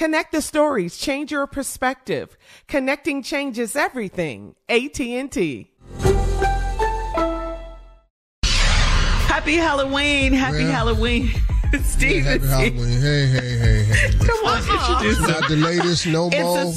Connect the stories, change your perspective. Connecting changes everything. AT&T. Happy Halloween. Happy Well, Halloween. Steve Happy Halloween. Hey, hey, hey, hey. Come on, introduce It's not the latest, no It's more. a,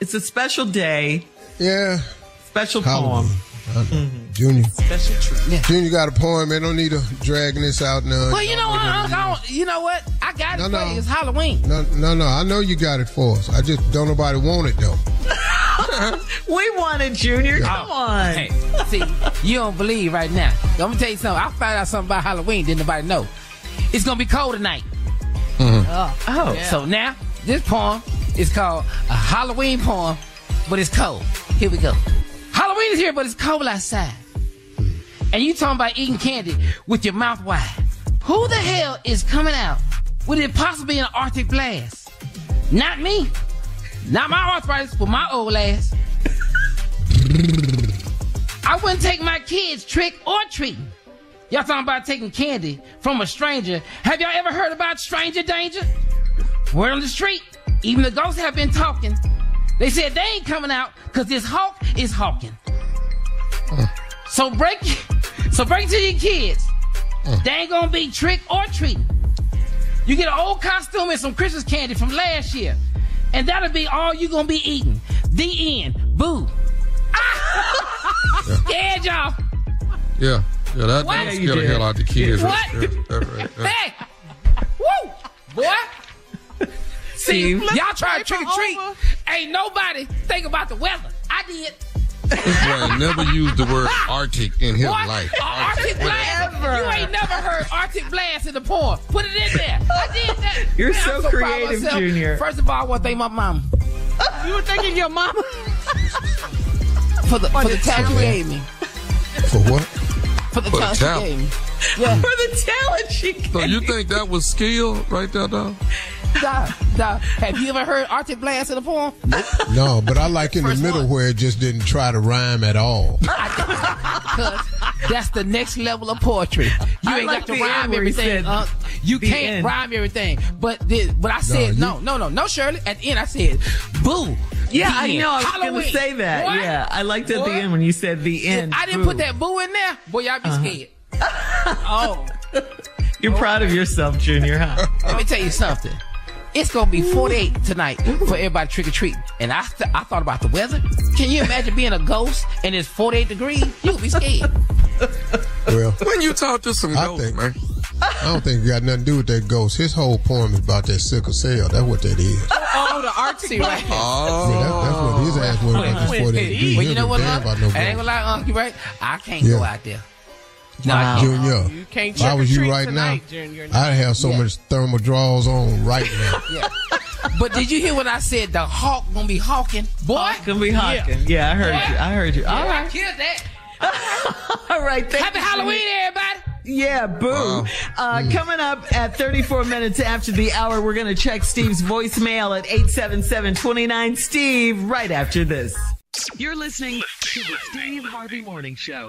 it's a special day, yeah. special Halloween. poem. I know. Junior. Special treat. Junior got a poem, man. Don't need to dragging this out now. Well, you know what? I don't- you know what? I got it No, for no. you. It's Halloween. No, no, no. I know you got it for us. I just don't nobody want it though. We want it, Junior. Come on. Hey, see, you don't believe right now. I'm gonna tell you something. I found out something about Halloween. Didn't nobody know? It's gonna be cold tonight. Mm-hmm. Oh, oh So now this poem is called a Halloween poem, but it's cold. Here we go. Is here, but it's cold outside. And you talking about eating candy with your mouth wide. Who the hell is coming out with it possibly an Arctic blast? Not me. Not my arthritis, but my old ass. I wouldn't take my kids trick or treating. Y'all talking about taking candy from a stranger. Have y'all ever heard about stranger danger? Word on the street, even the ghosts have been talking. They said they ain't coming out because this hawk is hawking. Mm. So break, so break it to your kids. Mm. They ain't gonna be trick or treating. You get an old costume and some Christmas candy from last year, and that'll be all you gonna be eating. The end. Boo. Scared y'all. Yeah. Yeah, that, What? that Yeah, scare the hell out of the kids. What? Right there. That right there. Hey! Woo! Boy! See, Steve. y'all try to trick or treat. Ain't nobody think about the weather. I did. This boy never used the word Arctic in his What? life. A Arctic blast. Ever. You ain't never heard Arctic blast in the poem. Put it in there. I did that. You're Man, so I'm proud of creative. Junior. First of all, I want to thank my mom. You were thinking your mama? For the, for the talent she gave me. For what? For the For the talent she gave me. Yeah. For the talent she So you think that was skill right there, dog? Duh, duh. Have you ever heard Arctic blast in the poem? No, but I like in the middle one. where it just didn't try to rhyme at all. That's the next level of poetry. You I ain't like got to the rhyme end where he everything. said Uh, you can't end. rhyme everything. But the, but I said you- no, no, no, no, Shirley. At the end, I said boo. Yeah, The I end. know. I was going to Halloween. say that. What? Yeah, I liked at What? the end when you said the end. I didn't Boo. put that boo in there, boy, y'all be Uh-huh. scared. oh, You're proud of yourself, Junior, huh? let me tell you something. It's gonna be 48 tonight for everybody trick or treating, and I th- I thought about the weather. Can you imagine being a ghost and it's 48 degrees? You'll be scared. Well, When you talk to some I ghosts, think- man. I don't think it got nothing to do with that ghost. His whole poem is about that sickle cell. That's what that is. Oh, the Arctic Black. Oh, yeah, that, that's what his ass was about this 48 degrees. Well, you know what? give a damn Love? about no I ain't gonna lie, Uncle, right? I can't Yeah. go out there. Wow. Junior, You can't if I was you right treat now, Junior. I'd have so Yeah. much thermal draws on right now. Yeah. but did you hear what I said? The hawk gonna be hawking, boy. Gonna be hawking. Yeah, I heard you. I heard you. All I right. killed that. All right. Thank Happy you, Halloween, everybody. Yeah, boo. Wow. Uh, Coming up at 34 minutes after the hour, we're going to check Steve's voicemail at 877-29 Steve right after this. You're listening to the Steve Harvey Morning Show.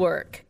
Network.